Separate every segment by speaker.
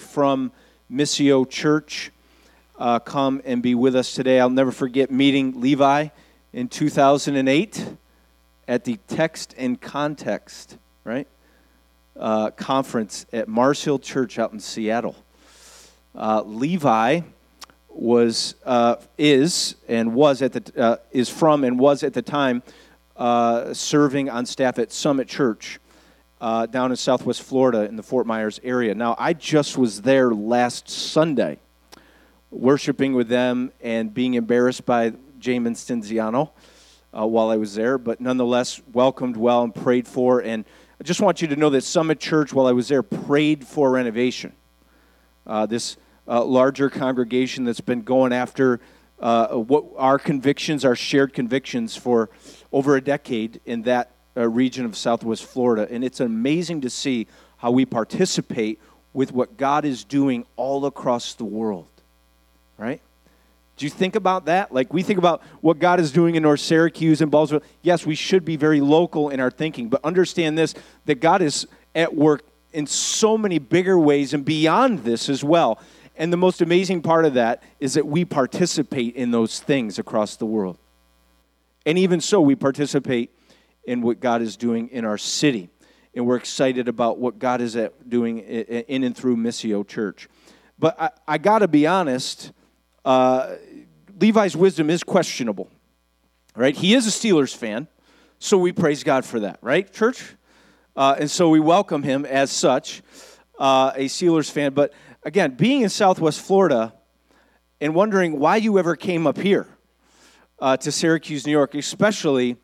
Speaker 1: from Missio Church uh, come and be with us today. I'll never forget meeting Levi in 2008 at the Text and Context, right? Uh, conference at Mars Hill Church out in Seattle. Uh, Levi was, uh, is, and was at the, uh, is from and was at the time uh, serving on staff at Summit Church uh, down in Southwest Florida in the Fort Myers area. Now, I just was there last Sunday, worshiping with them and being embarrassed by Jamin Stinziano uh, while I was there, but nonetheless welcomed well and prayed for. And I just want you to know that Summit Church, while I was there, prayed for renovation. Uh, this uh, larger congregation that's been going after uh, what our convictions, our shared convictions for over a decade in that uh, region of Southwest Florida. And it's amazing to see how we participate with what God is doing all across the world, right? Do you think about that? Like we think about what God is doing in North Syracuse and Ballsville. Yes, we should be very local in our thinking, but understand this that God is at work in so many bigger ways and beyond this as well. And the most amazing part of that is that we participate in those things across the world. And even so, we participate in what God is doing in our city. And we're excited about what God is doing in and through Missio Church. But I, I got to be honest, uh, Levi's wisdom is questionable, right? He is a Steelers fan, so we praise God for that, right, church? Uh, and so we welcome him as such, uh, a Steelers fan. But again, being in Southwest Florida and wondering why you ever came up here uh, to Syracuse, New York, especially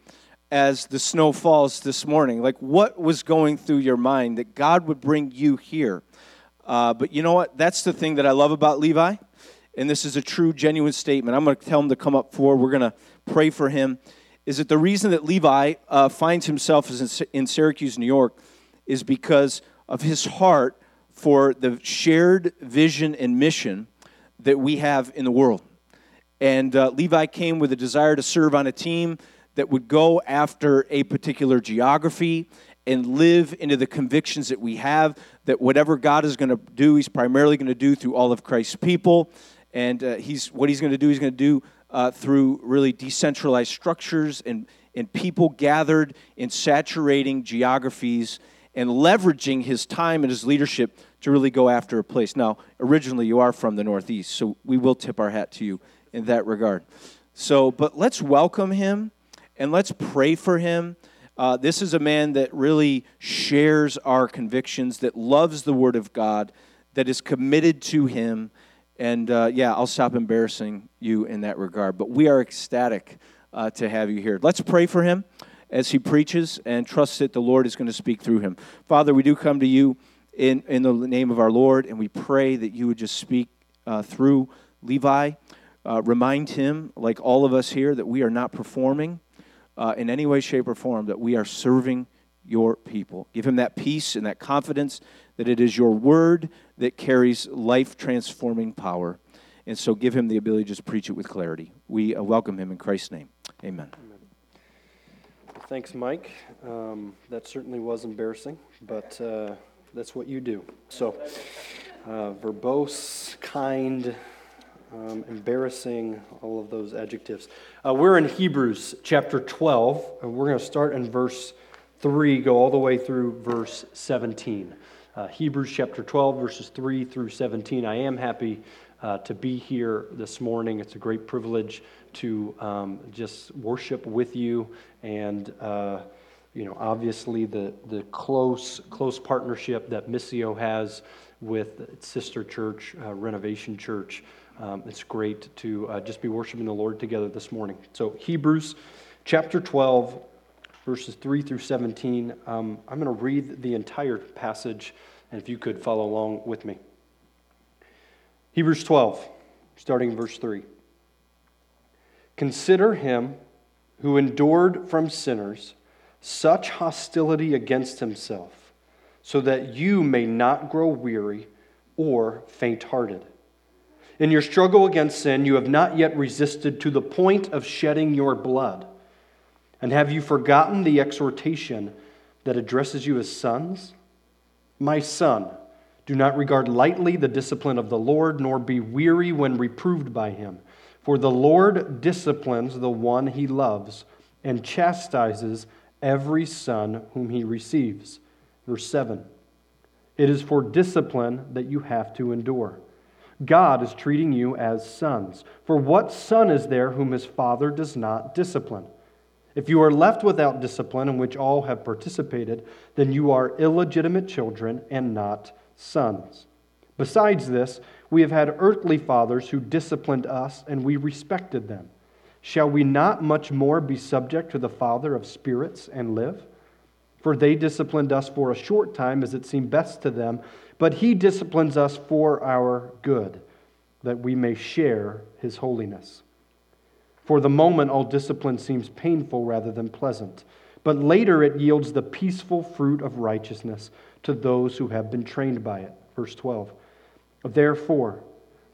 Speaker 1: as the snow falls this morning? Like, what was going through your mind that God would bring you here? Uh, but you know what? That's the thing that I love about Levi. And this is a true, genuine statement. I'm going to tell him to come up forward. We're going to pray for him. Is that the reason that Levi uh, finds himself in Syracuse, New York, is because of his heart for the shared vision and mission that we have in the world. And uh, Levi came with a desire to serve on a team that would go after a particular geography and live into the convictions that we have that whatever God is going to do, He's primarily going to do through all of Christ's people. And uh, he's, what He's going to do, He's going to do uh, through really decentralized structures and, and people gathered in saturating geographies and leveraging His time and His leadership to really go after a place. Now, originally, you are from the Northeast, so we will tip our hat to you in that regard. So, but let's welcome Him and let's pray for him. Uh, this is a man that really shares our convictions, that loves the Word of God, that is committed to Him. And uh, yeah, I'll stop embarrassing you in that regard. But we are ecstatic uh, to have you here. Let's pray for him as he preaches and trust that the Lord is going to speak through him. Father, we do come to you in, in the name of our Lord, and we pray that you would just speak uh, through Levi. Uh, remind him, like all of us here, that we are not performing uh, in any way, shape, or form that we are serving your people. Give him that peace and that confidence that it is your word that carries life transforming power. And so give him the ability to just preach it with clarity. We uh, welcome him in Christ's name. Amen. Amen.
Speaker 2: Thanks, Mike. Um, that certainly was embarrassing, but uh, that's what you do. So, uh, verbose, kind, um, embarrassing, all of those adjectives. Uh, we're in Hebrews chapter 12, and we're going to start in verse 3, go all the way through verse 17. Uh, Hebrews chapter 12, verses 3 through 17. I am happy uh, to be here this morning. It's a great privilege to um, just worship with you and uh, you know, obviously the, the close, close partnership that Missio has with sister church, uh, Renovation Church. Um, it's great to uh, just be worshiping the Lord together this morning. So, Hebrews chapter 12, verses 3 through 17. Um, I'm going to read the entire passage, and if you could follow along with me. Hebrews 12, starting verse 3. Consider him who endured from sinners such hostility against himself, so that you may not grow weary or faint hearted. In your struggle against sin, you have not yet resisted to the point of shedding your blood. And have you forgotten the exhortation that addresses you as sons? My son, Do not regard lightly the discipline of the Lord, nor be weary when reproved by him. For the Lord disciplines the one he loves and chastises every son whom he receives. Verse 7 It is for discipline that you have to endure. God is treating you as sons. For what son is there whom his father does not discipline? If you are left without discipline, in which all have participated, then you are illegitimate children and not sons. Besides this, we have had earthly fathers who disciplined us, and we respected them. Shall we not much more be subject to the Father of spirits and live? For they disciplined us for a short time as it seemed best to them, but he disciplines us for our good, that we may share his holiness. For the moment, all discipline seems painful rather than pleasant, but later it yields the peaceful fruit of righteousness to those who have been trained by it. Verse 12. Therefore,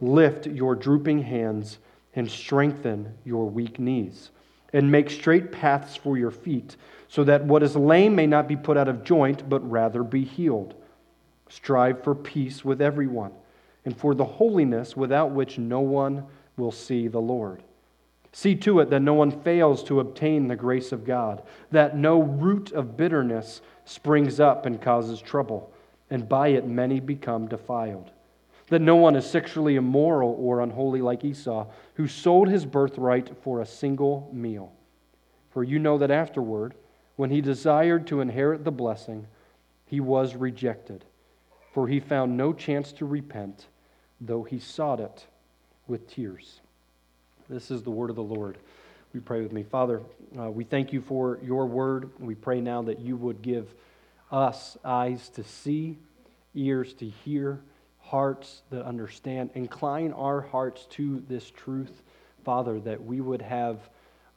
Speaker 2: lift your drooping hands and strengthen your weak knees, and make straight paths for your feet, so that what is lame may not be put out of joint, but rather be healed. Strive for peace with everyone, and for the holiness without which no one will see the Lord. See to it that no one fails to obtain the grace of God, that no root of bitterness springs up and causes trouble, and by it many become defiled. That no one is sexually immoral or unholy like Esau, who sold his birthright for a single meal. For you know that afterward, when he desired to inherit the blessing, he was rejected, for he found no chance to repent, though he sought it with tears. This is the word of the Lord. We pray with me. Father, uh, we thank you for your word. We pray now that you would give us eyes to see, ears to hear, hearts that understand. Incline our hearts to this truth, Father, that we would have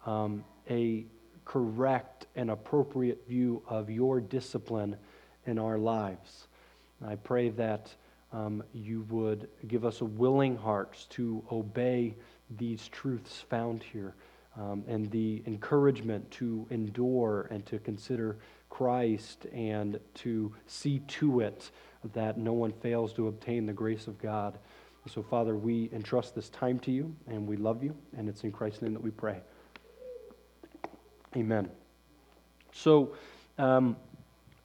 Speaker 2: um, a correct and appropriate view of your discipline in our lives. I pray that um, you would give us a willing hearts to obey these truths found here um, and the encouragement to endure and to consider Christ and to see to it that no one fails to obtain the grace of God. So, Father, we entrust this time to you and we love you, and it's in Christ's name that we pray. Amen. So, um,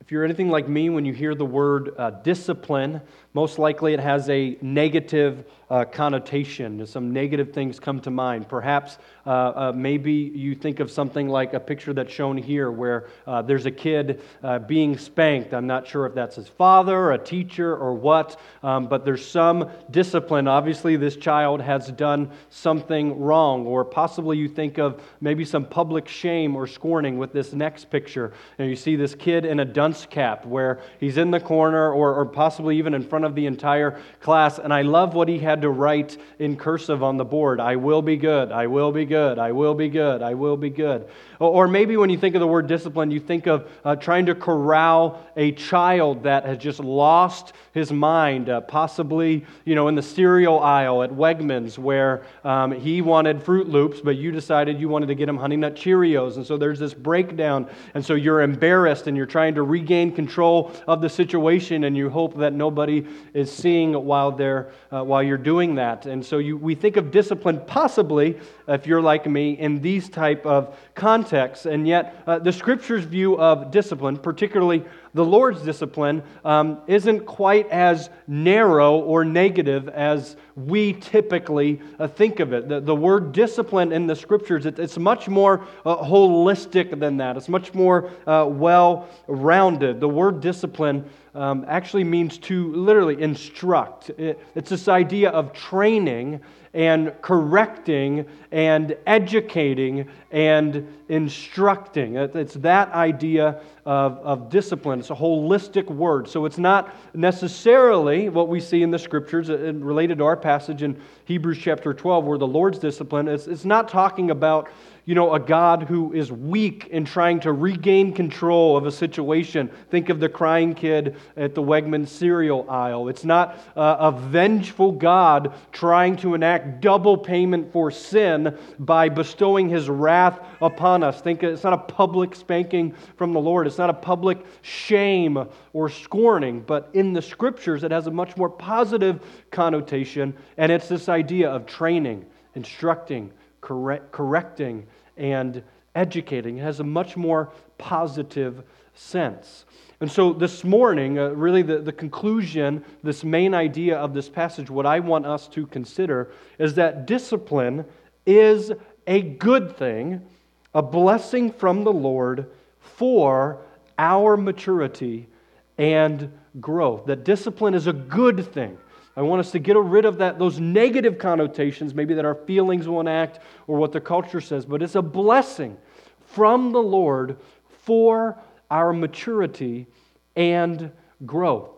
Speaker 2: if you're anything like me, when you hear the word uh, discipline, most likely it has a negative uh, connotation. Some negative things come to mind. Perhaps uh, uh, maybe you think of something like a picture that's shown here where uh, there's a kid uh, being spanked. I'm not sure if that's his father, a teacher, or what, um, but there's some discipline. Obviously, this child has done something wrong. Or possibly you think of maybe some public shame or scorning with this next picture. And you see this kid in a dunce cap where he's in the corner or, or possibly even in front of the entire class. And I love what he had to write in cursive on the board I will be good, I will be good, I will be good, I will be good. Or maybe when you think of the word discipline, you think of uh, trying to corral a child that has just lost his mind, uh, possibly, you know, in the cereal aisle at Wegmans where um, he wanted Froot Loops, but you decided you wanted to get him Honey Nut Cheerios. And so there's this breakdown. And so you're embarrassed and you're trying to regain control of the situation and you hope that nobody is seeing while, they're, uh, while you're doing that. And so you, we think of discipline possibly, if you're like me, in these type of contexts. And yet uh, the scripture's view of discipline, particularly the Lord's discipline um, isn't quite as narrow or negative as we typically uh, think of it. The, the word discipline in the scriptures, it, it's much more uh, holistic than that, it's much more uh, well rounded. The word discipline um, actually means to literally instruct, it, it's this idea of training and correcting and educating and instructing. It's that idea of, of discipline. It's a holistic word. So it's not necessarily what we see in the scriptures uh, related to our passage in Hebrews chapter 12, where the Lord's discipline, it's, it's not talking about you know, a God who is weak in trying to regain control of a situation. Think of the crying kid at the Wegman cereal aisle. It's not uh, a vengeful God trying to enact double payment for sin by bestowing his wrath upon us. Think it's not a public spanking from the Lord. It's not a public shame or scorning, but in the scriptures it has a much more positive connotation, and it's this idea of training, instructing, correct, correcting, and educating. It has a much more positive sense. And so this morning, uh, really the, the conclusion, this main idea of this passage, what I want us to consider is that discipline is a good thing, a blessing from the Lord for our maturity and growth. That discipline is a good thing. I want us to get rid of that, those negative connotations, maybe that our feelings will enact or what the culture says, but it's a blessing from the Lord for our maturity and growth.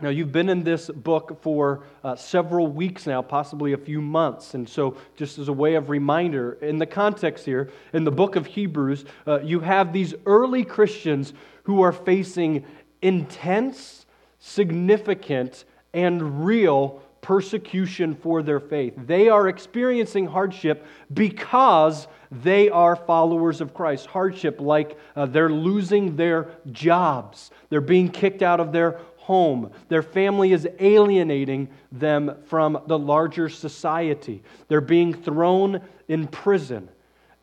Speaker 2: Now, you've been in this book for uh, several weeks now, possibly a few months. And so, just as a way of reminder, in the context here, in the book of Hebrews, uh, you have these early Christians who are facing intense, significant, and real persecution for their faith. They are experiencing hardship because they are followers of Christ. Hardship like uh, they're losing their jobs, they're being kicked out of their home, their family is alienating them from the larger society, they're being thrown in prison.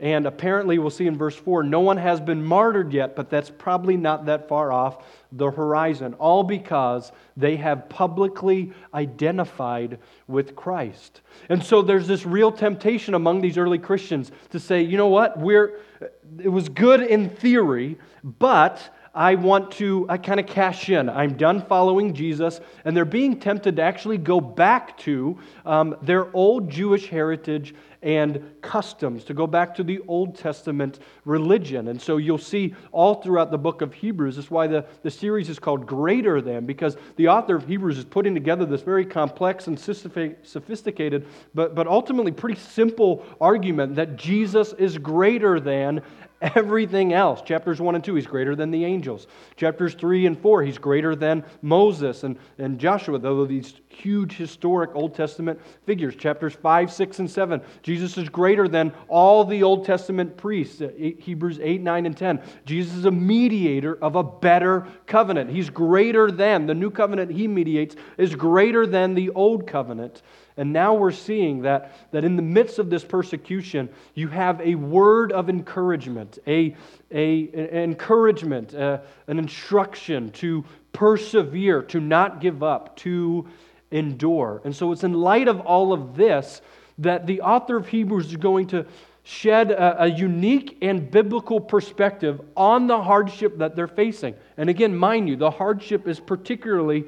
Speaker 2: And apparently, we'll see in verse 4, no one has been martyred yet, but that's probably not that far off the horizon, all because they have publicly identified with Christ. And so there's this real temptation among these early Christians to say, you know what, we're, it was good in theory, but I want to, I kind of cash in. I'm done following Jesus. And they're being tempted to actually go back to um, their old Jewish heritage and customs, to go back to the Old Testament religion. And so you'll see all throughout the book of Hebrews, that's why the, the series is called Greater Than, because the author of Hebrews is putting together this very complex and sophisticated, but, but ultimately pretty simple argument that Jesus is greater than everything else. Chapters 1 and 2, he's greater than the angels. Chapters 3 and 4, he's greater than Moses and, and Joshua, though these huge historic Old Testament figures. Chapters 5, 6, and 7, Jesus is greater than all the Old Testament priests. Uh, Hebrews 8, 9, and 10. Jesus is a mediator of a better covenant. He's greater than, the new covenant he mediates is greater than the old covenant. And now we're seeing that, that in the midst of this persecution, you have a word of encouragement, a, a, an encouragement, uh, an instruction to persevere, to not give up, to endure. And so it's in light of all of this that the author of Hebrews is going to shed a, a, unique and biblical perspective on the hardship that they're facing. And again, mind you, the hardship is particularly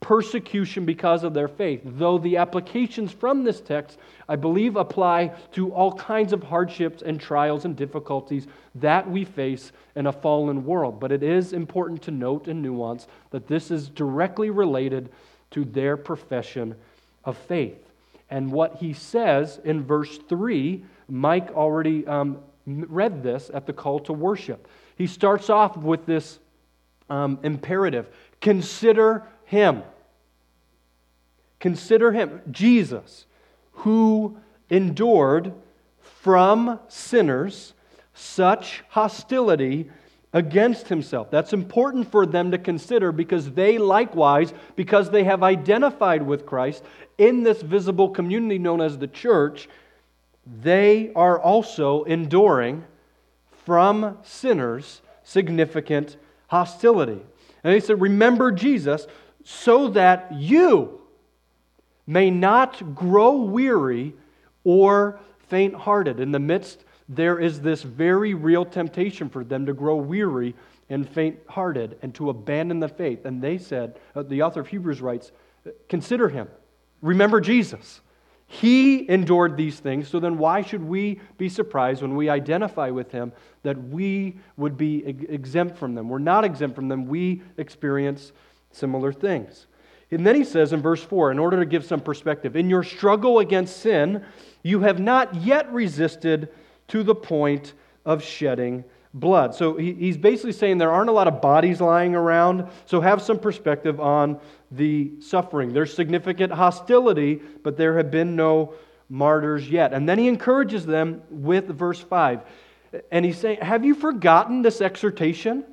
Speaker 2: persecution because of their faith, though the applications from this text, I believe, apply to all kinds of hardships and trials and difficulties that we face in a fallen world. But it is important to note and nuance that this is directly related to their profession of faith. And what he says in verse 3, Mike already um, read this at the call to worship. He starts off with this um, imperative consider him. Consider him, Jesus, who endured from sinners such hostility against himself. That's important for them to consider because they likewise, because they have identified with Christ in this visible community known as the church, they are also enduring from sinners significant hostility. And he said, Remember Jesus so that you may not grow weary or faint hearted. In the midst there is this very real temptation for them to grow weary and faint hearted and to abandon the faith. And they said, uh, the author of Hebrews writes, consider him. Remember Jesus. He endured these things, so then why should we be surprised when we identify with him that we would be exempt from them? We're not exempt from them. We experience similar things. And then he says in verse 4, in order to give some perspective, in your struggle against sin, you have not yet resisted to the point of shedding blood. So he's basically saying there aren't a lot of bodies lying around, so have some perspective on the suffering. There's significant hostility, but there have been no martyrs yet. And then he encourages them with verse 5. And he's saying, Have you forgotten this exhortation?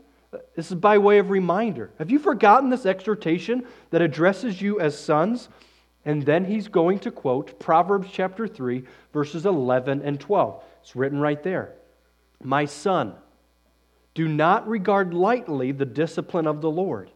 Speaker 2: This is by way of reminder. Have you forgotten this exhortation that addresses you as sons? And then he's going to quote Proverbs chapter 3, verses 11 and 12. It's written right there. My son, do not regard lightly the discipline of the Lord,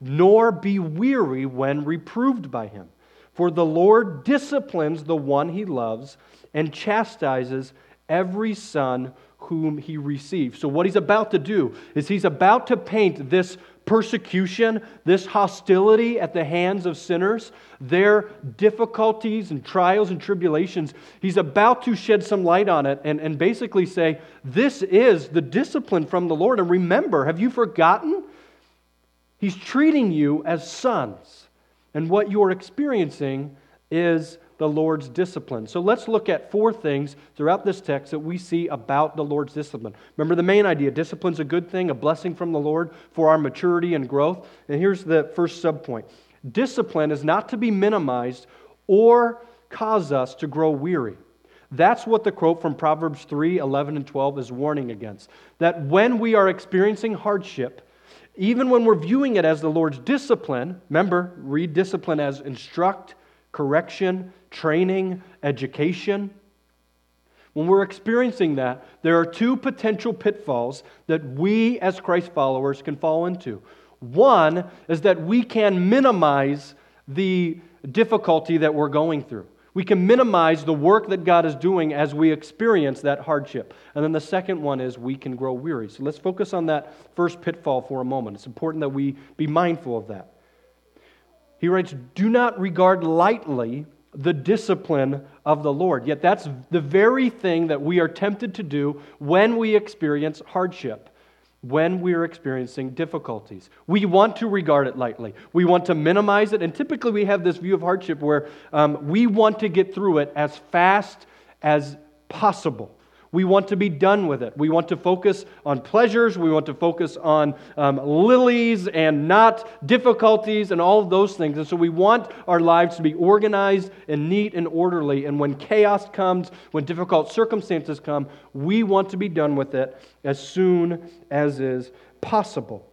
Speaker 2: nor be weary when reproved by him. For the Lord disciplines the one he loves and chastises every son whom he receives. So, what he's about to do is he's about to paint this persecution, this hostility at the hands of sinners, their difficulties and trials and tribulations. He's about to shed some light on it and, and basically say, This is the discipline from the Lord. And remember, have you forgotten? He's treating you as sons. And what you're experiencing is the Lord's discipline. So let's look at four things throughout this text that we see about the Lord's discipline. Remember the main idea discipline's a good thing, a blessing from the Lord for our maturity and growth. And here's the first subpoint discipline is not to be minimized or cause us to grow weary. That's what the quote from Proverbs 3 11 and 12 is warning against. That when we are experiencing hardship, even when we're viewing it as the Lord's discipline, remember, read discipline as instruct, correction, training, education. When we're experiencing that, there are two potential pitfalls that we as Christ followers can fall into. One is that we can minimize the difficulty that we're going through. We can minimize the work that God is doing as we experience that hardship. And then the second one is we can grow weary. So let's focus on that first pitfall for a moment. It's important that we be mindful of that. He writes, Do not regard lightly the discipline of the Lord. Yet that's the very thing that we are tempted to do when we experience hardship, when we are experiencing difficulties. We want to regard it lightly, we want to minimize it. And typically, we have this view of hardship where um, we want to get through it as fast as possible. We want to be done with it. We want to focus on pleasures. We want to focus on um, lilies and not difficulties and all of those things. And so we want our lives to be organized and neat and orderly. And when chaos comes, when difficult circumstances come, we want to be done with it as soon as is possible.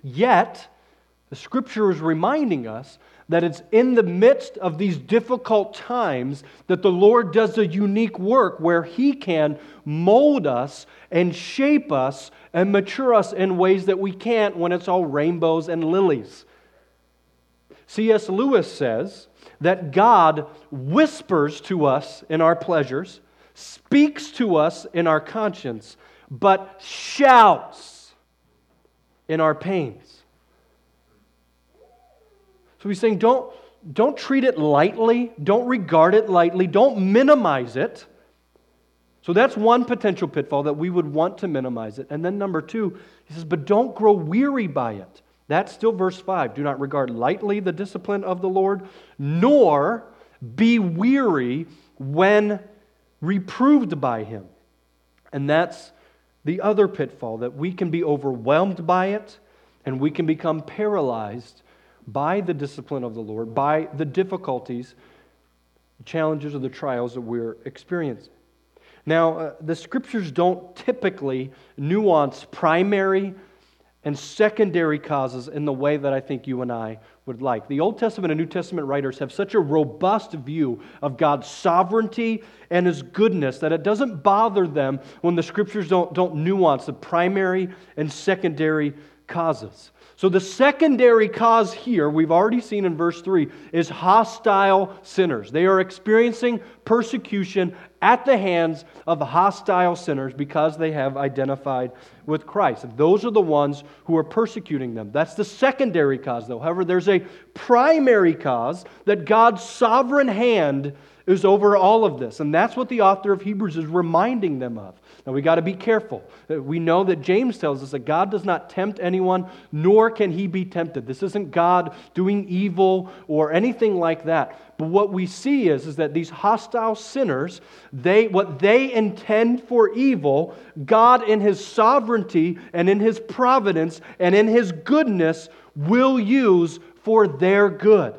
Speaker 2: Yet, the scripture is reminding us that it's in the midst of these difficult times that the Lord does a unique work where He can mold us and shape us and mature us in ways that we can't when it's all rainbows and lilies. C.S. Lewis says that God whispers to us in our pleasures, speaks to us in our conscience, but shouts in our pains. So he's saying, don't, don't treat it lightly, don't regard it lightly, don't minimize it. So that's one potential pitfall that we would want to minimize it. And then number two, he says, but don't grow weary by it. That's still verse 5. Do not regard lightly the discipline of the Lord, nor be weary when reproved by him. And that's the other pitfall that we can be overwhelmed by it and we can become paralyzed by the discipline of the Lord, by the difficulties, challenges, or the trials that we're experiencing. Now, uh, the scriptures don't typically nuance primary and secondary causes in the way that I think you and I would like. The Old Testament and New Testament writers have such a robust view of God's sovereignty and His goodness that it doesn't bother them when the scriptures don't, don't nuance the primary and secondary causes. So, the secondary cause here, we've already seen in verse 3, is hostile sinners. They are experiencing persecution at the hands of hostile sinners because they have identified with Christ. And those are the ones who are persecuting them. That's the secondary cause, though. However, there's a primary cause that God's sovereign hand is over all of this. And that's what the author of Hebrews is reminding them of. Now, we got to be careful. We know that James tells us that God does not tempt anyone, nor can he be tempted. This isn't God doing evil or anything like that. But what we see is, is that these hostile sinners, they, what they intend for evil, God in His sovereignty and in His providence and in His goodness will use for their good.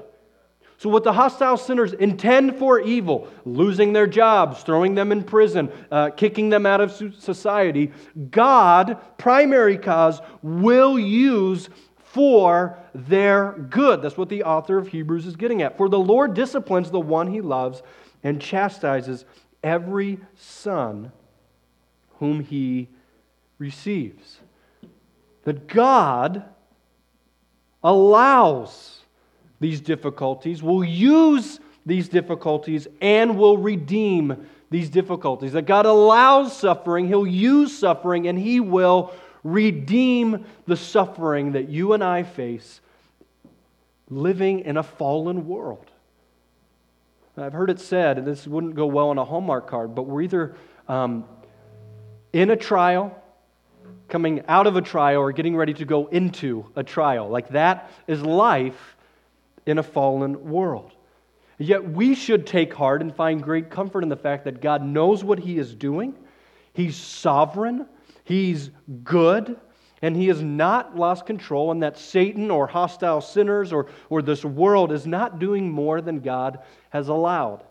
Speaker 2: So, what the hostile sinners intend for evil, losing their jobs, throwing them in prison, uh, kicking them out of society, God, primary cause, will use for their good. That's what the author of Hebrews is getting at. For the Lord disciplines the one he loves and chastises every son whom he receives. That God allows these difficulties, will use these difficulties, and will redeem these difficulties. That God allows suffering, He'll use suffering, and He will redeem the suffering that you and I face living in a fallen world. I've heard it said, and this wouldn't go well on a Hallmark card, but we're either um, in a trial, coming out of a trial, or getting ready to go into a trial. Like that is life in a fallen world. Yet we should take heart and find great comfort in the fact that God knows what He is doing. He's sovereign, He's good, and He has not lost control, and that Satan or hostile sinners or, or this world is not doing more than God has allowed.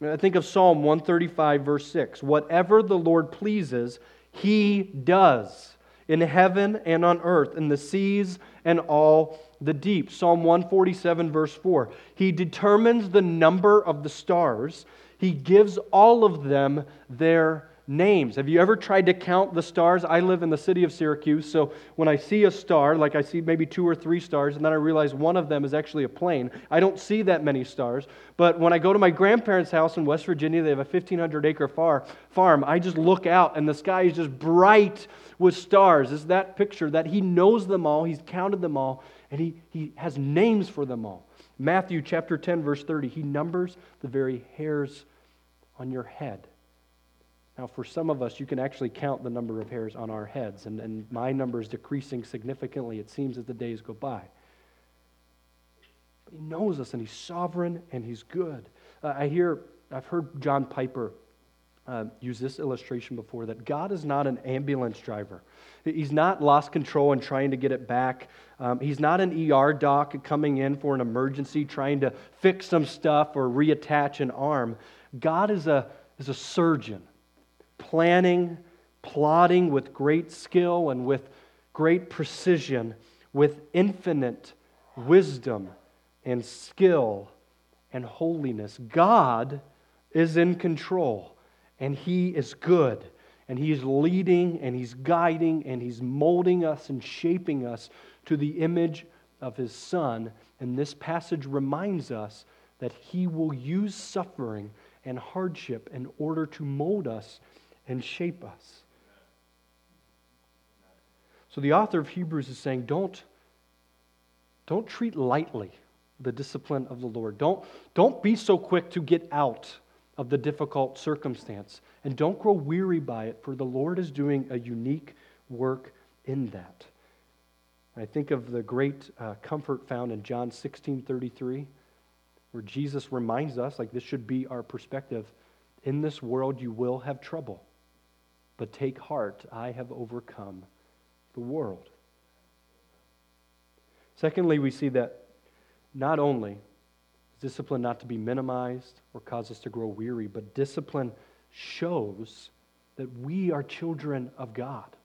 Speaker 2: I think of Psalm 135, verse 6. Whatever the Lord pleases, He does in heaven and on earth, in the seas and all the deep. Psalm 147, verse 4. He determines the number of the stars, He gives all of them their names. Have you ever tried to count the stars? I live in the city of Syracuse, so when I see a star, like I see maybe two or three stars, and then I realize one of them is actually a plane, I don't see that many stars. But when I go to my grandparents' house in West Virginia, they have a 1,500 acre far, farm, I just look out, and the sky is just bright with stars. Is that picture that He knows them all, He's counted them all, and he, he has names for them all. Matthew chapter 10, verse 30, he numbers the very hairs on your head. Now, for some of us, you can actually count the number of hairs on our heads, and, and my number is decreasing significantly, it seems, as the days go by. But he knows us, and he's sovereign, and he's good. Uh, I hear, I've heard John Piper uh, use this illustration before that God is not an ambulance driver. He's not lost control and trying to get it back. Um, he's not an ER doc coming in for an emergency, trying to fix some stuff or reattach an arm. God is a, is a surgeon, planning, plotting with great skill and with great precision, with infinite wisdom and skill and holiness. God is in control and He is good. And He is leading and He's guiding and He's molding us and shaping us to the image of His Son. And this passage reminds us that He will use suffering and hardship in order to mold us and shape us. So the author of Hebrews is saying, don't, don't treat lightly the discipline of the Lord. Don't, don't be so quick to get out of the difficult circumstance. And don't grow weary by it, for the Lord is doing a unique work in that. I think of the great uh, comfort found in John 16 33, where Jesus reminds us, like this should be our perspective in this world you will have trouble, but take heart, I have overcome the world. Secondly, we see that not only is Discipline not to be minimized or cause us to grow weary, but discipline shows that we are children of God.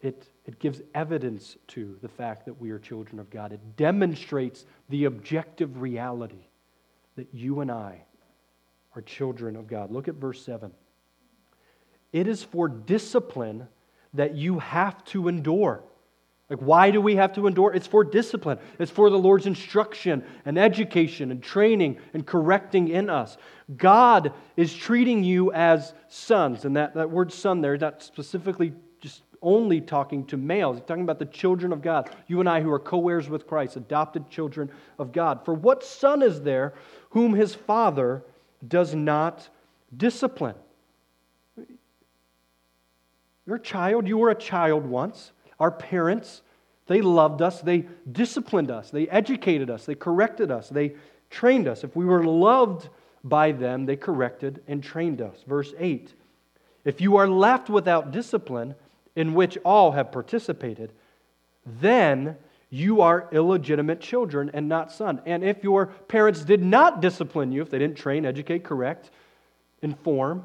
Speaker 2: It, it gives evidence to the fact that we are children of God. It demonstrates the objective reality that you and I are children of God. Look at verse 7. It is for discipline that you have to endure. Like, why do we have to endure? It's for discipline. It's for the Lord's instruction and education and training and correcting in us. God is treating you as sons. And that, that word son there, not specifically just only talking to males. He's talking about the children of God. You and I who are co heirs with Christ, adopted children of God. For what son is there whom his father does not discipline? You're a child. You were a child once. Our parents, they loved us, they disciplined us, they educated us, they corrected us, they trained us. If we were loved by them, they corrected and trained us. Verse 8 If you are left without discipline, in which all have participated, then you are illegitimate children and not son. And if your parents did not discipline you, if they didn't train, educate, correct, inform,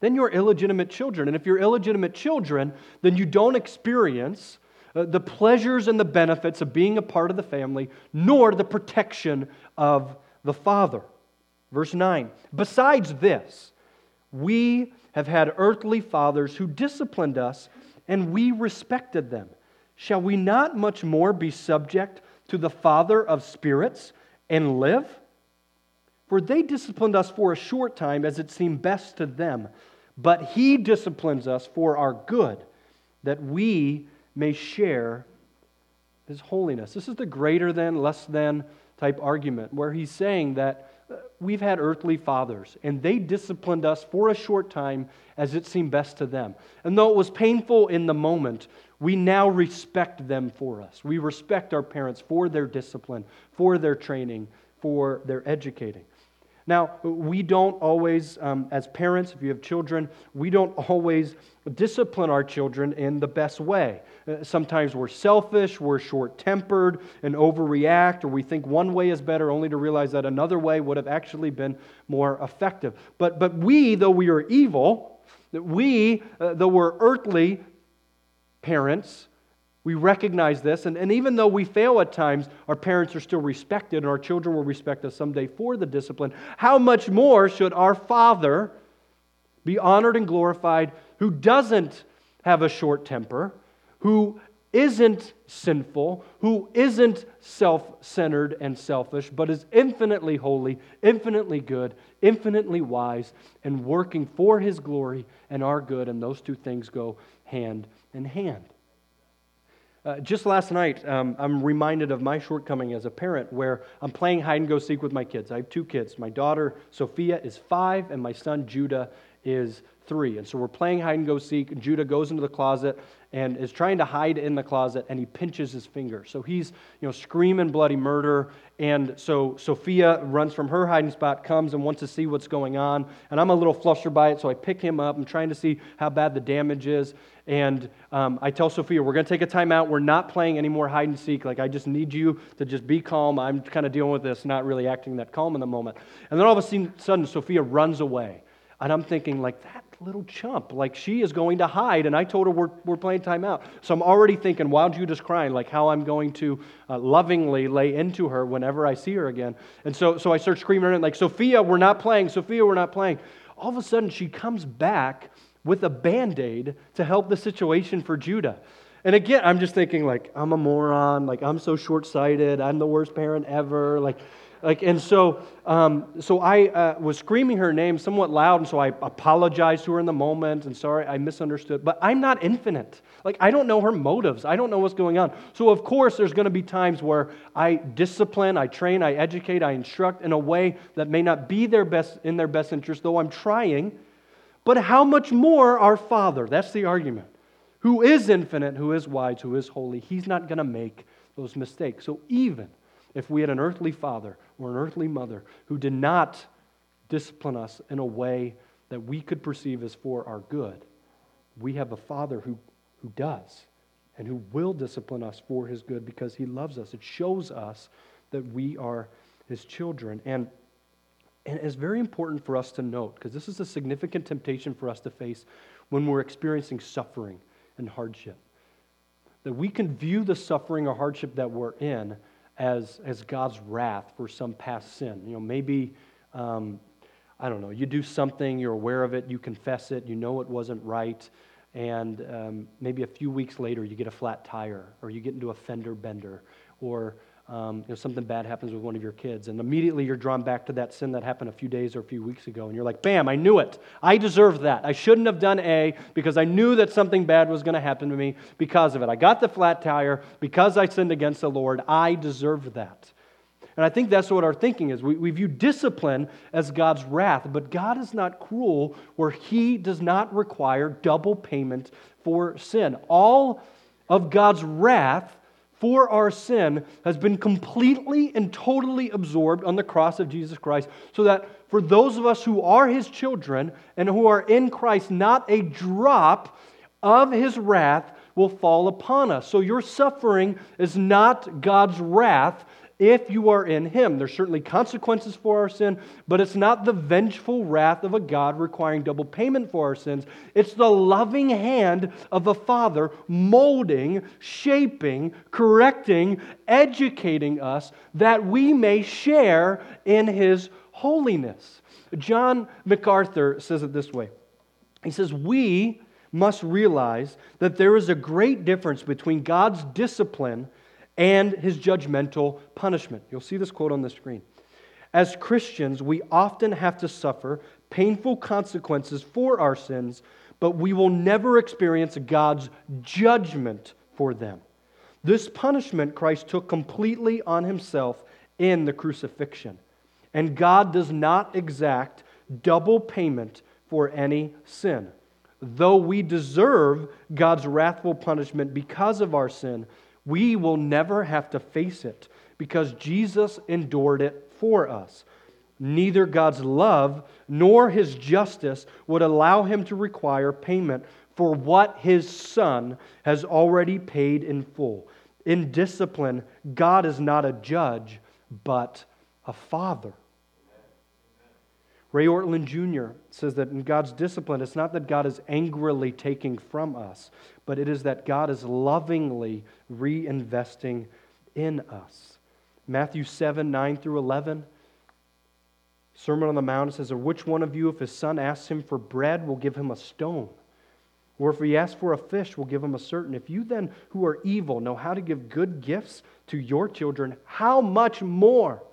Speaker 2: then you're illegitimate children. And if you're illegitimate children, then you don't experience uh, the pleasures and the benefits of being a part of the family, nor the protection of the father. Verse 9. Besides this, we have had earthly fathers who disciplined us, and we respected them. Shall we not much more be subject to the Father of spirits and live? For they disciplined us for a short time as it seemed best to them, but He disciplines us for our good, that we may share His holiness. This is the greater than, less than type argument, where He's saying that uh, we've had earthly fathers, and they disciplined us for a short time as it seemed best to them. And though it was painful in the moment, we now respect them for us. We respect our parents for their discipline, for their training, for their educating. Now, we don't always, um, as parents, if you have children, we don't always discipline our children in the best way. Uh, sometimes we're selfish, we're short tempered, and overreact, or we think one way is better only to realize that another way would have actually been more effective. But, but we, though we are evil, we, uh, though we're earthly parents, we recognize this, and, and even though we fail at times, our parents are still respected, and our children will respect us someday for the discipline. How much more should our Father be honored and glorified who doesn't have a short temper, who isn't sinful, who isn't self centered and selfish, but is infinitely holy, infinitely good, infinitely wise, and working for his glory and our good, and those two things go hand in hand. Uh, just last night, um, I'm reminded of my shortcoming as a parent where I'm playing hide and go seek with my kids. I have two kids. My daughter, Sophia, is five, and my son, Judah, is three. And so we're playing hide and go seek. Judah goes into the closet and is trying to hide in the closet, and he pinches his finger. So he's, you know, screaming bloody murder. And so Sophia runs from her hiding spot, comes and wants to see what's going on. And I'm a little flustered by it, so I pick him up. I'm trying to see how bad the damage is. And um, I tell Sophia, we're going to take a timeout. We're not playing any more hide and seek. Like, I just need you to just be calm. I'm kind of dealing with this, not really acting that calm in the moment. And then all of a sudden, Sophia runs away. And I'm thinking, like, that little chump. Like, she is going to hide. And I told her we're, we're playing timeout. So I'm already thinking, while Judah's crying, like how I'm going to uh, lovingly lay into her whenever I see her again. And so, so I start screaming at like, Sophia, we're not playing. Sophia, we're not playing. All of a sudden, she comes back with a band aid to help the situation for Judah. And again, I'm just thinking, like, I'm a moron. Like, I'm so short sighted. I'm the worst parent ever. Like, like, and so, um, so I uh, was screaming her name somewhat loud, and so I apologized to her in the moment, and sorry, I misunderstood. But I'm not infinite. Like, I don't know her motives. I don't know what's going on. So, of course, there's going to be times where I discipline, I train, I educate, I instruct in a way that may not be their best in their best interest, though I'm trying. But how much more our Father? That's the argument. Who is infinite, who is wise, who is holy, He's not going to make those mistakes. So even if we had an earthly father or an earthly mother who did not discipline us in a way that we could perceive as for our good, we have a father who, who does and who will discipline us for his good because he loves us. It shows us that we are his children. And and it's very important for us to note, because this is a significant temptation for us to face when we're experiencing suffering and hardship. That we can view the suffering or hardship that we're in as, as God's wrath for some past sin. You know, maybe, um, I don't know, you do something, you're aware of it, you confess it, you know it wasn't right, and um, maybe a few weeks later you get a flat tire, or you get into a fender bender, or um, you know, something bad happens with one of your kids, and immediately you're drawn back to that sin that happened a few days or a few weeks ago, and you're like, bam, I knew it. I deserved that. I shouldn't have done A because I knew that something bad was going to happen to me because of it. I got the flat tire because I sinned against the Lord. I deserved that. And I think that's what our thinking is. We, we view discipline as God's wrath, but God is not cruel where He does not require double payment for sin. All of God's wrath for our sin has been completely and totally absorbed on the cross of Jesus Christ, so that for those of us who are his children and who are in Christ, not a drop of his wrath will fall upon us. So your suffering is not God's wrath if you are in Him. There's certainly consequences for our sin, but it's not the vengeful wrath of a God requiring double payment for our sins. It's the loving hand of a Father molding, shaping, correcting, educating us that we may share in His holiness. John MacArthur says it this way He says, We must realize that there is a great difference between God's discipline and his judgmental punishment. You'll see this quote on the screen. As Christians, we often have to suffer painful consequences for our sins, but we will never experience God's judgment for them. This punishment Christ took completely on himself in the crucifixion. And God does not exact double payment for any sin. Though we deserve God's wrathful punishment because of our sin, we will never have to face it because Jesus endured it for us. Neither God's love nor his justice would allow him to require payment for what his son has already paid in full. In discipline, God is not a judge, but a father. Ray Ortlund Jr. says that in God's discipline, it's not that God is angrily taking from us, but it is that God is lovingly reinvesting in us. Matthew 7 9 through 11. Sermon on the Mount says, Or which one of you, if his son asks him for bread, will give him a stone? Or if he asks for a fish, will give him a certain. If you then, who are evil, know how to give good gifts to your children, how much more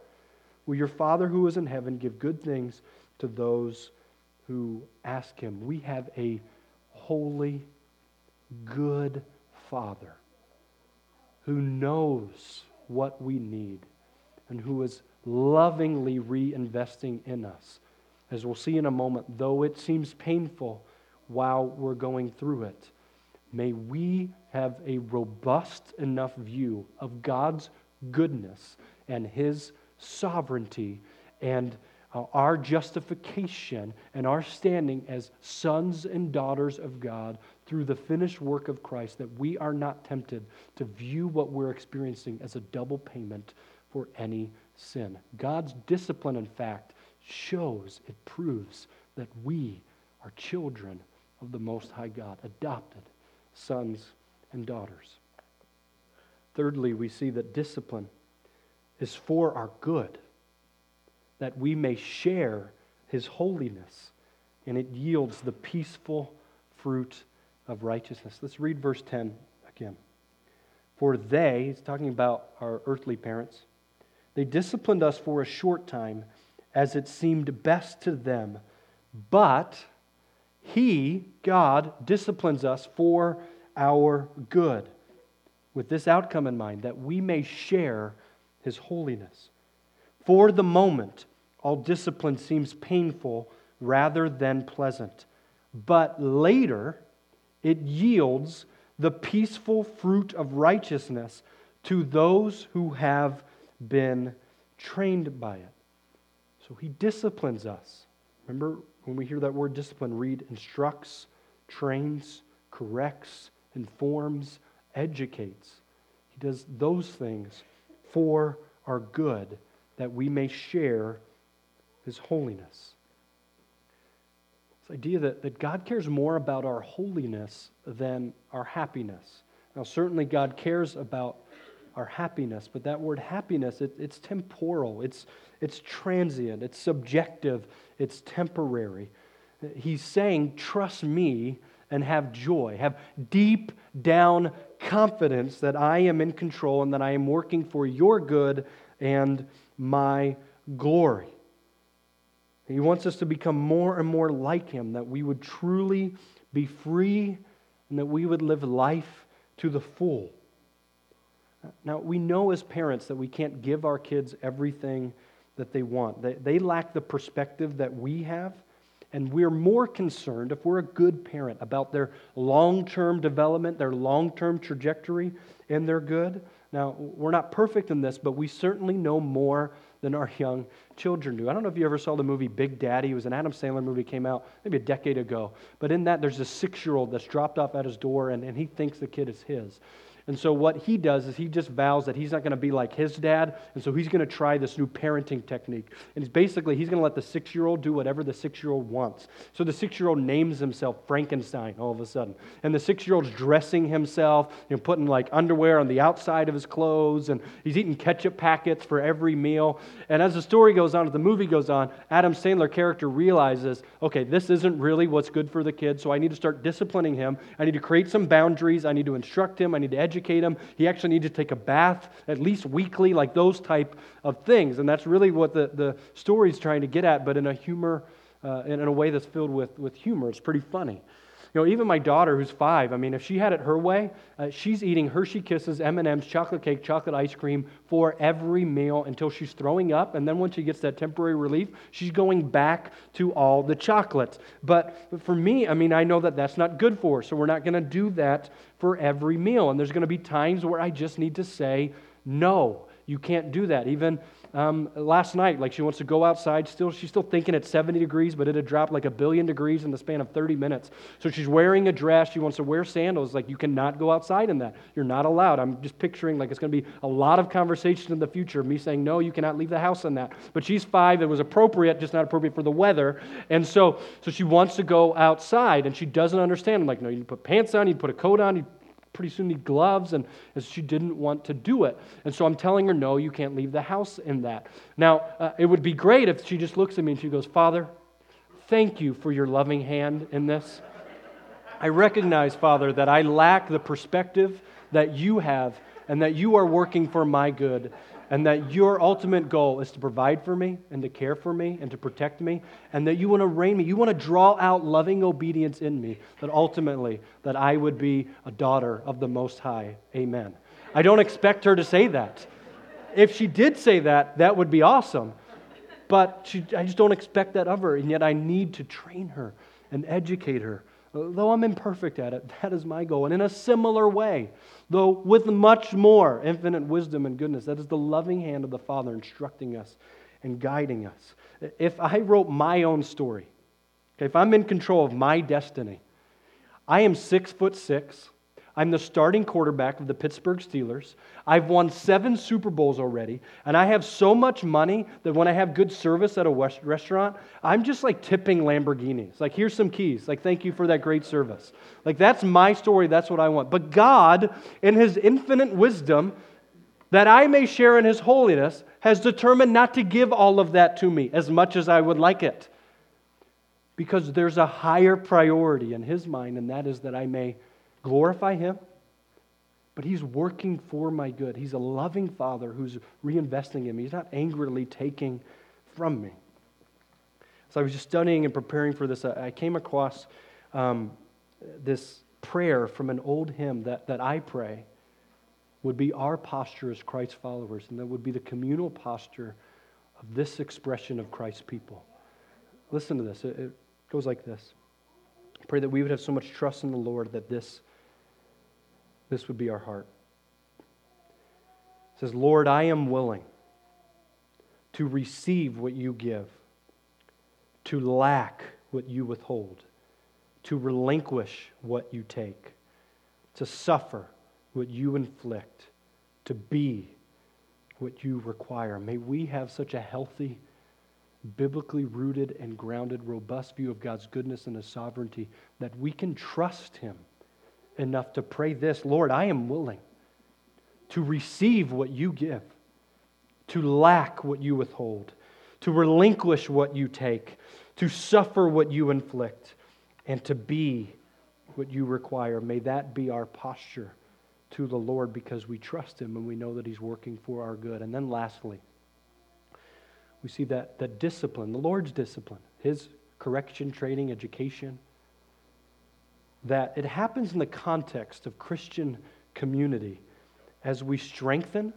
Speaker 2: will your Father who is in heaven give good things to those who ask him. We have a holy, good Father who knows what we need and who is lovingly reinvesting in us. As we'll see in a moment, though it seems painful while we're going through it, may we have a robust enough view of God's goodness and His sovereignty and Uh, our justification and our standing as sons and daughters of God through the finished work of Christ, that we are not tempted to view what we're experiencing as a double payment for any sin. God's discipline, in fact, shows, it proves that we are children of the Most High God, adopted sons and daughters. Thirdly, we see that discipline is for our good that we may share his holiness, and it yields the peaceful fruit of righteousness. Let's read verse 10 again. For they, he's talking about our earthly parents, they disciplined us for a short time as it seemed best to them, but he, God, disciplines us for our good, with this outcome in mind, that we may share his holiness. For the moment, all discipline seems painful rather than pleasant. But later, it yields the peaceful fruit of righteousness to those who have been trained by it. So he disciplines us. Remember, when we hear that word discipline, read instructs, trains, corrects, informs, educates. He does those things for our good that we may share his holiness. This idea that, that God cares more about our holiness than our happiness. Now, certainly God cares about our happiness, but that word happiness, it, it's temporal, it's, it's transient, it's subjective, it's temporary. He's saying, Trust me and have joy. Have deep down confidence that I am in control and that I am working for your good and my glory. He wants us to become more and more like Him, that we would truly be free and that we would live life to the full. Now, we know as parents that we can't give our kids everything that they want. They, they lack the perspective that we have, and we're more concerned, if we're a good parent, about their long term development, their long term trajectory, and their good, Now, we're not perfect in this, but we certainly know more than our young children do. I don't know if you ever saw the movie Big Daddy. It was an Adam Sandler movie, came out maybe a decade ago. But in that, there's a six year old that's dropped off at his door, and, and he thinks the kid is his. And so what he does is he just vows that he's not going to be like his dad, and so he's going to try this new parenting technique. And he's basically he's going to let the six year old do whatever the six year old wants. So the six year old names himself Frankenstein all of a sudden, and the six year old's dressing himself, you know, putting like underwear on the outside of his clothes, and he's eating ketchup packets for every meal. And as the story goes on, as the movie goes on, Adam Sandler character realizes, okay, this isn't really what's good for the kid, so I need to start disciplining him. I need to create some boundaries. I need to instruct him. I need to educate educate him. He actually needs to take a bath at least weekly, like those type of things. And that's really what the, the story is trying to get at, but in a humor, uh, in, in a way that's filled with, with humor. It's pretty funny. You know, even my daughter, who's five, I mean, if she had it her way, uh, she's eating Hershey Kisses, M&Ms, chocolate cake, chocolate ice cream for every meal until she's throwing up. And then once she gets that temporary relief, she's going back to all the chocolates. But for me, I mean, I know that that's not good for her. So we're not going to do that for every meal. And there's going to be times where I just need to say, no, you can't do that. Even um, last night, like she wants to go outside. Still, she's still thinking it's 70 degrees, but it had dropped like a billion degrees in the span of 30 minutes. So she's wearing a dress. She wants to wear sandals. Like you cannot go outside in that. You're not allowed. I'm just picturing like it's going to be a lot of conversation in the future. Me saying no, you cannot leave the house in that. But she's five. It was appropriate, just not appropriate for the weather. And so, so she wants to go outside, and she doesn't understand. I'm like, no, you put pants on, you put a coat on, you pretty soon need gloves, and, she didn't want to do it. And so I'm telling her, no, you can't leave the house in that. Now, uh, it would be great if she just looks at me and she goes, Father, thank you for your loving hand in this. I recognize, Father, that I lack the perspective that you have and that you are working for my good and that your ultimate goal is to provide for me and to care for me and to protect me and that you want to reign me. You want to draw out loving obedience in me that ultimately that i would be a daughter of the most high. Amen. I don't expect her to say that. If she did say that that would be awesome. But she, i just don't expect that of her and yet i need to train her and educate her Though I'm imperfect at it, that is my goal. And in a similar way, though with much more infinite wisdom and goodness, that is the loving hand of the Father instructing us and guiding us. If I wrote my own story, okay, if I'm in control of my destiny, I am six foot six. I'm the starting quarterback of the Pittsburgh Steelers. I've won seven Super Bowls already, and I have so much money that when I have good service at a restaurant, I'm just like tipping Lamborghinis. Like, here's some keys. Like, thank you for that great service. Like, that's my story. That's what I want. But God, in His infinite wisdom, that I may share in His holiness, has determined not to give all of that to me as much as I would like it. Because there's a higher priority in His mind, and that is that I may glorify Him, but He's working for my good. He's a loving Father who's reinvesting in me. He's not angrily taking from me. So I was just studying and preparing for this. I came across um, this prayer from an old hymn that, that I pray would be our posture as Christ followers, and that would be the communal posture of this expression of Christ's people. Listen to this. It, it goes like this. Pray that we would have so much trust in the Lord that this this would be our heart. It says, Lord, I am willing to receive what you give, to lack what you withhold, to relinquish what you take, to suffer what you inflict, to be what you require. May we have such a healthy, biblically rooted and grounded, robust view of God's goodness and His sovereignty that we can trust Him enough to pray this Lord, I am willing to receive what you give, to lack what you withhold, to relinquish what you take, to suffer what you inflict, and to be what you require. May that be our posture to the Lord because we trust Him and we know that He's working for our good. And then lastly, we see that, that discipline, the Lord's discipline, His correction, training, education that it happens in the context of Christian community as we strengthen,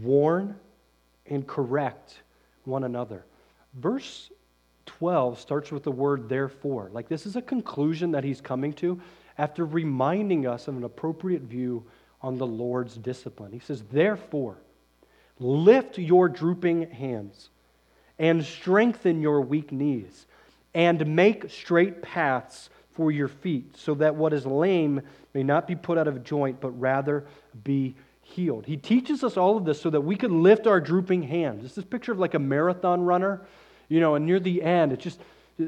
Speaker 2: warn, and correct one another. Verse 12 starts with the word therefore. Like this is a conclusion that he's coming to after reminding us of an appropriate view on the Lord's discipline. He says, Therefore, lift your drooping hands and strengthen your weak knees and make straight paths for your feet, so that what is lame may not be put out of joint, but rather be healed. He teaches us all of this so that we could lift our drooping hands. This picture of like a marathon runner, you know, and near the end, it's just uh,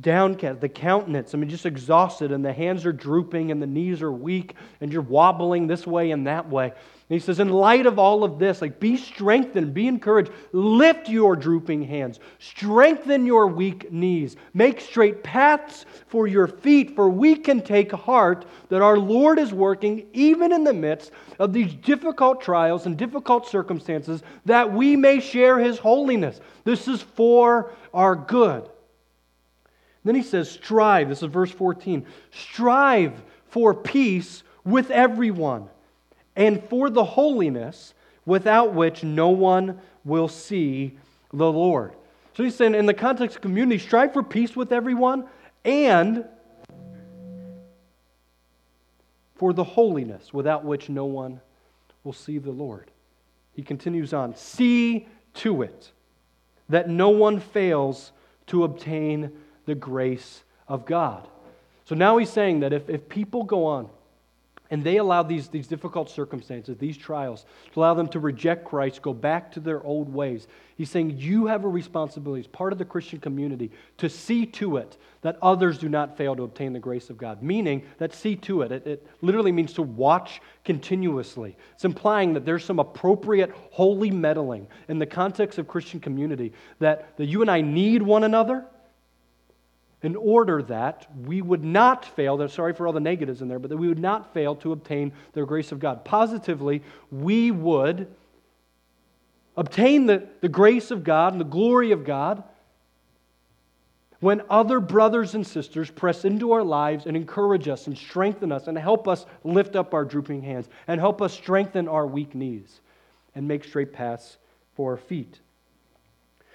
Speaker 2: downcast, the countenance, I mean, just exhausted, and the hands are drooping, and the knees are weak, and you're wobbling this way and that way. He says, in light of all of this, like be strengthened, be encouraged, lift your drooping hands, strengthen your weak knees, make straight paths for your feet, for we can take heart that our Lord is working even in the midst of these difficult trials and difficult circumstances, that we may share his holiness. This is for our good. Then he says, strive. This is verse 14. Strive for peace with everyone and for the holiness without which no one will see the Lord. So he's saying, in the context of community, strive for peace with everyone and for the holiness without which no one will see the Lord. He continues on, see to it that no one fails to obtain the grace of God. So now he's saying that if, if people go on and they allow these, these difficult circumstances, these trials, to allow them to reject Christ, go back to their old ways. He's saying you have a responsibility as part of the Christian community to see to it that others do not fail to obtain the grace of God. Meaning that see to it, it, it literally means to watch continuously. It's implying that there's some appropriate holy meddling in the context of Christian community, that, that you and I need one another in order that we would not fail, sorry for all the negatives in there, but that we would not fail to obtain the grace of God. Positively, we would obtain the, the grace of God and the glory of God when other brothers and sisters press into our lives and encourage us and strengthen us and help us lift up our drooping hands and help us strengthen our weak knees and make straight paths for our feet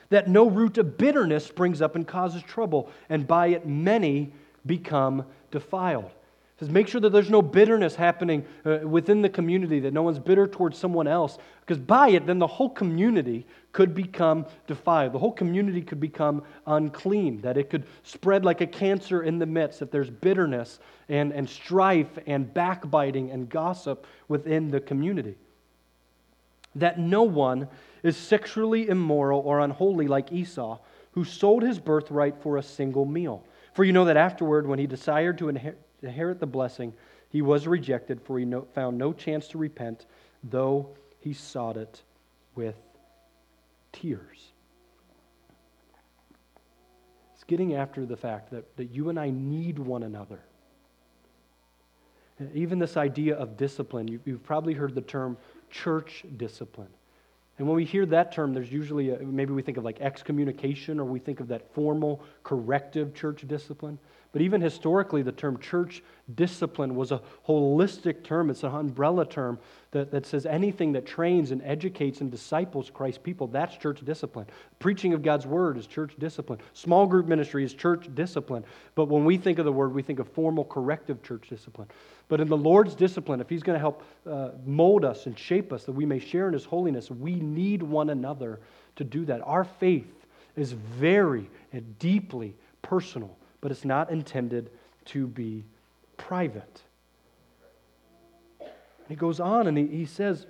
Speaker 2: that no root of bitterness springs up and causes trouble, and by it many become defiled. It says, make sure that there's no bitterness happening uh, within the community, that no one's bitter towards someone else, because by it, then the whole community could become defiled. The whole community could become unclean, that it could spread like a cancer in the midst, if there's bitterness and, and strife and backbiting and gossip within the community. That no one is sexually immoral or unholy like Esau, who sold his birthright for a single meal. For you know that afterward, when he desired to inherit the blessing, he was rejected, for he found no chance to repent, though he sought it with tears. It's getting after the fact that, that you and I need one another. Even this idea of discipline, you, you've probably heard the term church discipline. And when we hear that term, there's usually a, maybe we think of like excommunication or we think of that formal corrective church discipline. But even historically, the term church discipline was a holistic term. It's an umbrella term that, that says anything that trains and educates and disciples Christ's people, that's church discipline. Preaching of God's word is church discipline. Small group ministry is church discipline. But when we think of the word, we think of formal corrective church discipline. But in the Lord's discipline, if He's going to help uh, mold us and shape us that we may share in His holiness, we need one another to do that. Our faith is very and deeply personal, but it's not intended to be private. And He goes on and he, he says,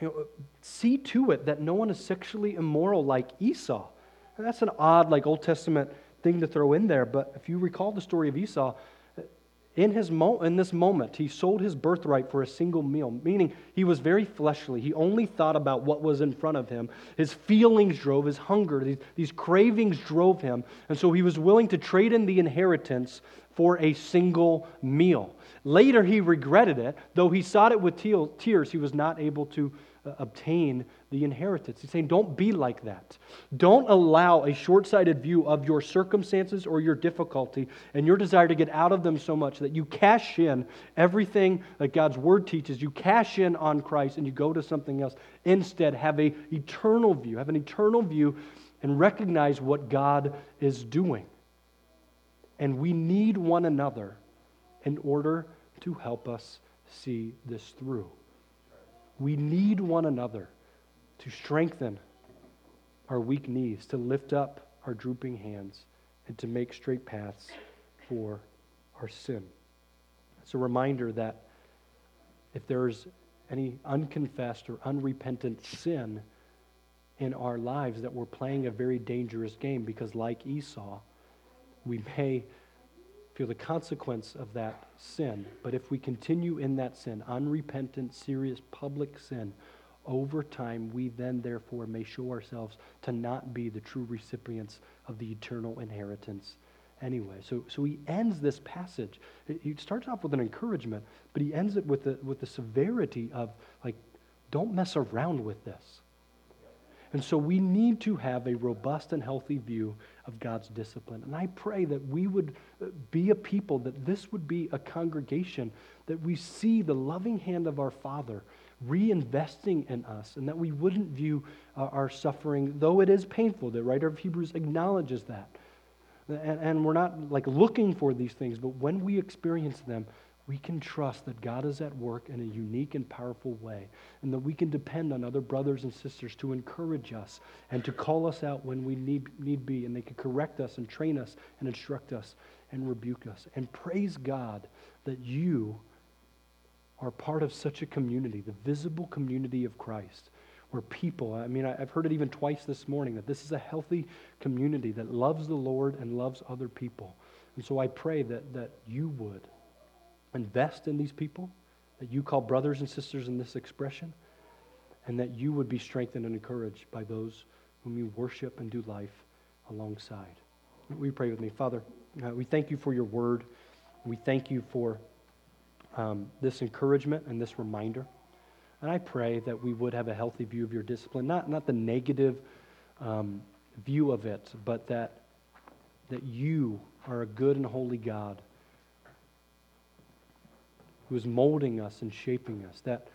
Speaker 2: you know, see to it that no one is sexually immoral like Esau. And that's an odd, like Old Testament thing to throw in there, but if you recall the story of Esau, in, his mo- in this moment, he sold his birthright for a single meal, meaning he was very fleshly. He only thought about what was in front of him. His feelings drove, his hunger, these, these cravings drove him. And so he was willing to trade in the inheritance for a single meal. Later, he regretted it. Though he sought it with tears, he was not able to uh, obtain the inheritance. He's saying, don't be like that. Don't allow a short sighted view of your circumstances or your difficulty and your desire to get out of them so much that you cash in everything that God's word teaches. You cash in on Christ and you go to something else. Instead, have an eternal view. Have an eternal view and recognize what God is doing. And we need one another in order to help us see this through. We need one another to strengthen our weak knees, to lift up our drooping hands, and to make straight paths for our sin. It's a reminder that if there's any unconfessed or unrepentant sin in our lives, that we're playing a very dangerous game because, like Esau, we may feel the consequence of that sin. But if we continue in that sin, unrepentant, serious, public sin, over time, we then therefore may show ourselves to not be the true recipients of the eternal inheritance anyway. So, so he ends this passage. He starts off with an encouragement, but he ends it with the, with the severity of, like, don't mess around with this. And so we need to have a robust and healthy view of God's discipline. And I pray that we would uh, be a people, that this would be a congregation, that we see the loving hand of our Father reinvesting in us, and that we wouldn't view uh, our suffering, though it is painful. The writer of Hebrews acknowledges that. And, and we're not like looking for these things, but when we experience them, we can trust that God is at work in a unique and powerful way, and that we can depend on other brothers and sisters to encourage us and to call us out when we need, need be, and they can correct us and train us and instruct us and rebuke us. And praise God that you are part of such a community, the visible community of Christ, where people, I mean, I've heard it even twice this morning, that this is a healthy community that loves the Lord and loves other people. And so I pray that, that you would invest in these people, that you call brothers and sisters in this expression, and that you would be strengthened and encouraged by those whom you worship and do life alongside. We pray with me. Father, uh, we thank you for your word. We thank you for um, this encouragement and this reminder. And I pray that we would have a healthy view of your discipline, not, not the negative um, view of it, but that, that you are a good and holy God who is molding us and shaping us, that,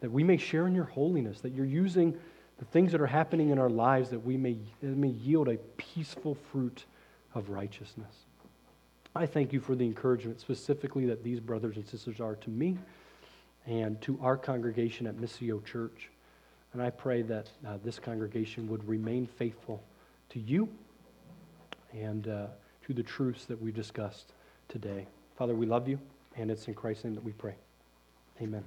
Speaker 2: that we may share in your holiness, that you're using the things that are happening in our lives that we may, may yield a peaceful fruit of righteousness. I thank you for the encouragement specifically that these brothers and sisters are to me and to our congregation at Missio Church. And I pray that uh, this congregation would remain faithful to you and uh, to the truths that we discussed today. Father, we love you, and it's in Christ's name that we pray. Amen.